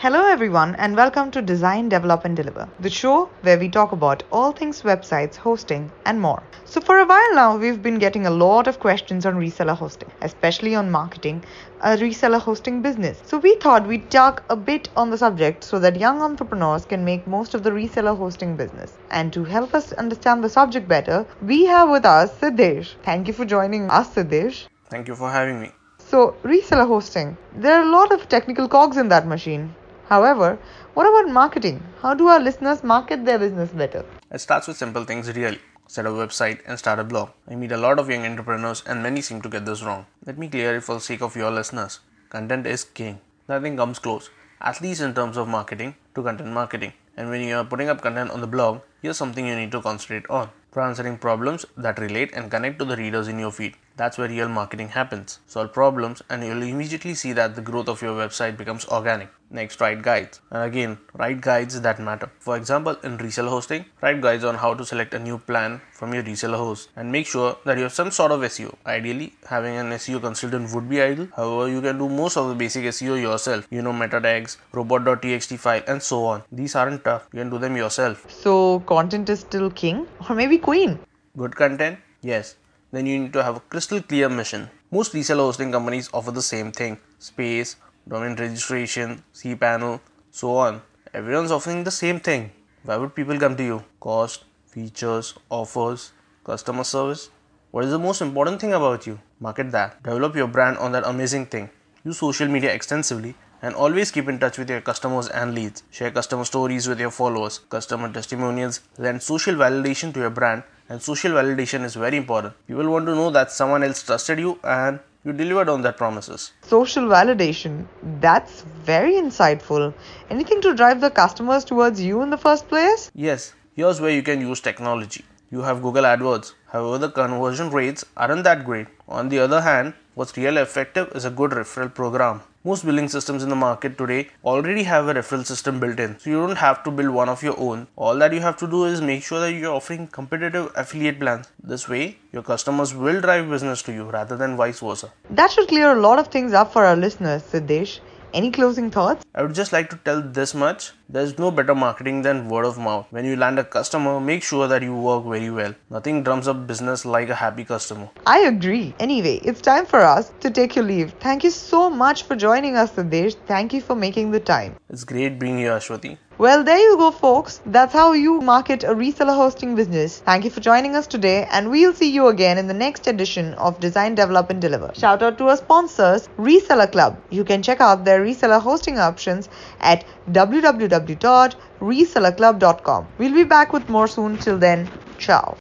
Hello, everyone, and welcome to Design, Develop, and Deliver, the show where we talk about all things websites, hosting, and more. So, for a while now, we've been getting a lot of questions on reseller hosting, especially on marketing a reseller hosting business. So, we thought we'd talk a bit on the subject so that young entrepreneurs can make most of the reseller hosting business. And to help us understand the subject better, we have with us Siddesh. Thank you for joining us, Siddesh. Thank you for having me. So, reseller hosting, there are a lot of technical cogs in that machine. However, what about marketing? How do our listeners market their business better? It starts with simple things really. Set up a website and start a blog. I meet a lot of young entrepreneurs and many seem to get this wrong. Let me clear it for the sake of your listeners. Content is king. Nothing comes close, at least in terms of marketing, to content marketing. And when you are putting up content on the blog, here's something you need to concentrate on. For answering problems that relate and connect to the readers in your feed. That's where real marketing happens. Solve problems and you'll immediately see that the growth of your website becomes organic. Next, write guides. And again, write guides that matter. For example, in reseller hosting, write guides on how to select a new plan from your reseller host and make sure that you have some sort of SEO. Ideally, having an SEO consultant would be ideal. However, you can do most of the basic SEO yourself. You know, meta tags, robot.txt file, and so on. These aren't tough. You can do them yourself. So, content is still king or maybe queen? Good content? Yes. Then you need to have a crystal clear mission. Most reseller hosting companies offer the same thing space, domain registration, cPanel, so on. Everyone's offering the same thing. Why would people come to you? Cost, features, offers, customer service? What is the most important thing about you? Market that. Develop your brand on that amazing thing. Use social media extensively and always keep in touch with your customers and leads. Share customer stories with your followers, customer testimonials, lend social validation to your brand, and social validation is very important. People want to know that someone else trusted you and you delivered on that promises. Social validation. That's very insightful. Anything to drive the customers towards you in the first place? Yes, here's where you can use technology. You have Google AdWords, however, the conversion rates aren't that great. On the other hand, what's really effective is a good referral program. Most billing systems in the market today already have a referral system built in, so you don't have to build one of your own. All that you have to do is make sure that you're offering competitive affiliate plans. This way, your customers will drive business to you rather than vice versa. That should clear a lot of things up for our listeners, Siddesh. Any closing thoughts? I would just like to tell this much. There's no better marketing than word of mouth. When you land a customer, make sure that you work very well. Nothing drums up business like a happy customer. I agree. Anyway, it's time for us to take your leave. Thank you so much for joining us, Siddesh. Thank you for making the time. It's great being here, Ashwati. Well, there you go, folks. That's how you market a reseller hosting business. Thank you for joining us today, and we'll see you again in the next edition of Design, Develop, and Deliver. Shout out to our sponsors, Reseller Club. You can check out their reseller hosting options at www.resellerclub.com. We'll be back with more soon. Till then, ciao.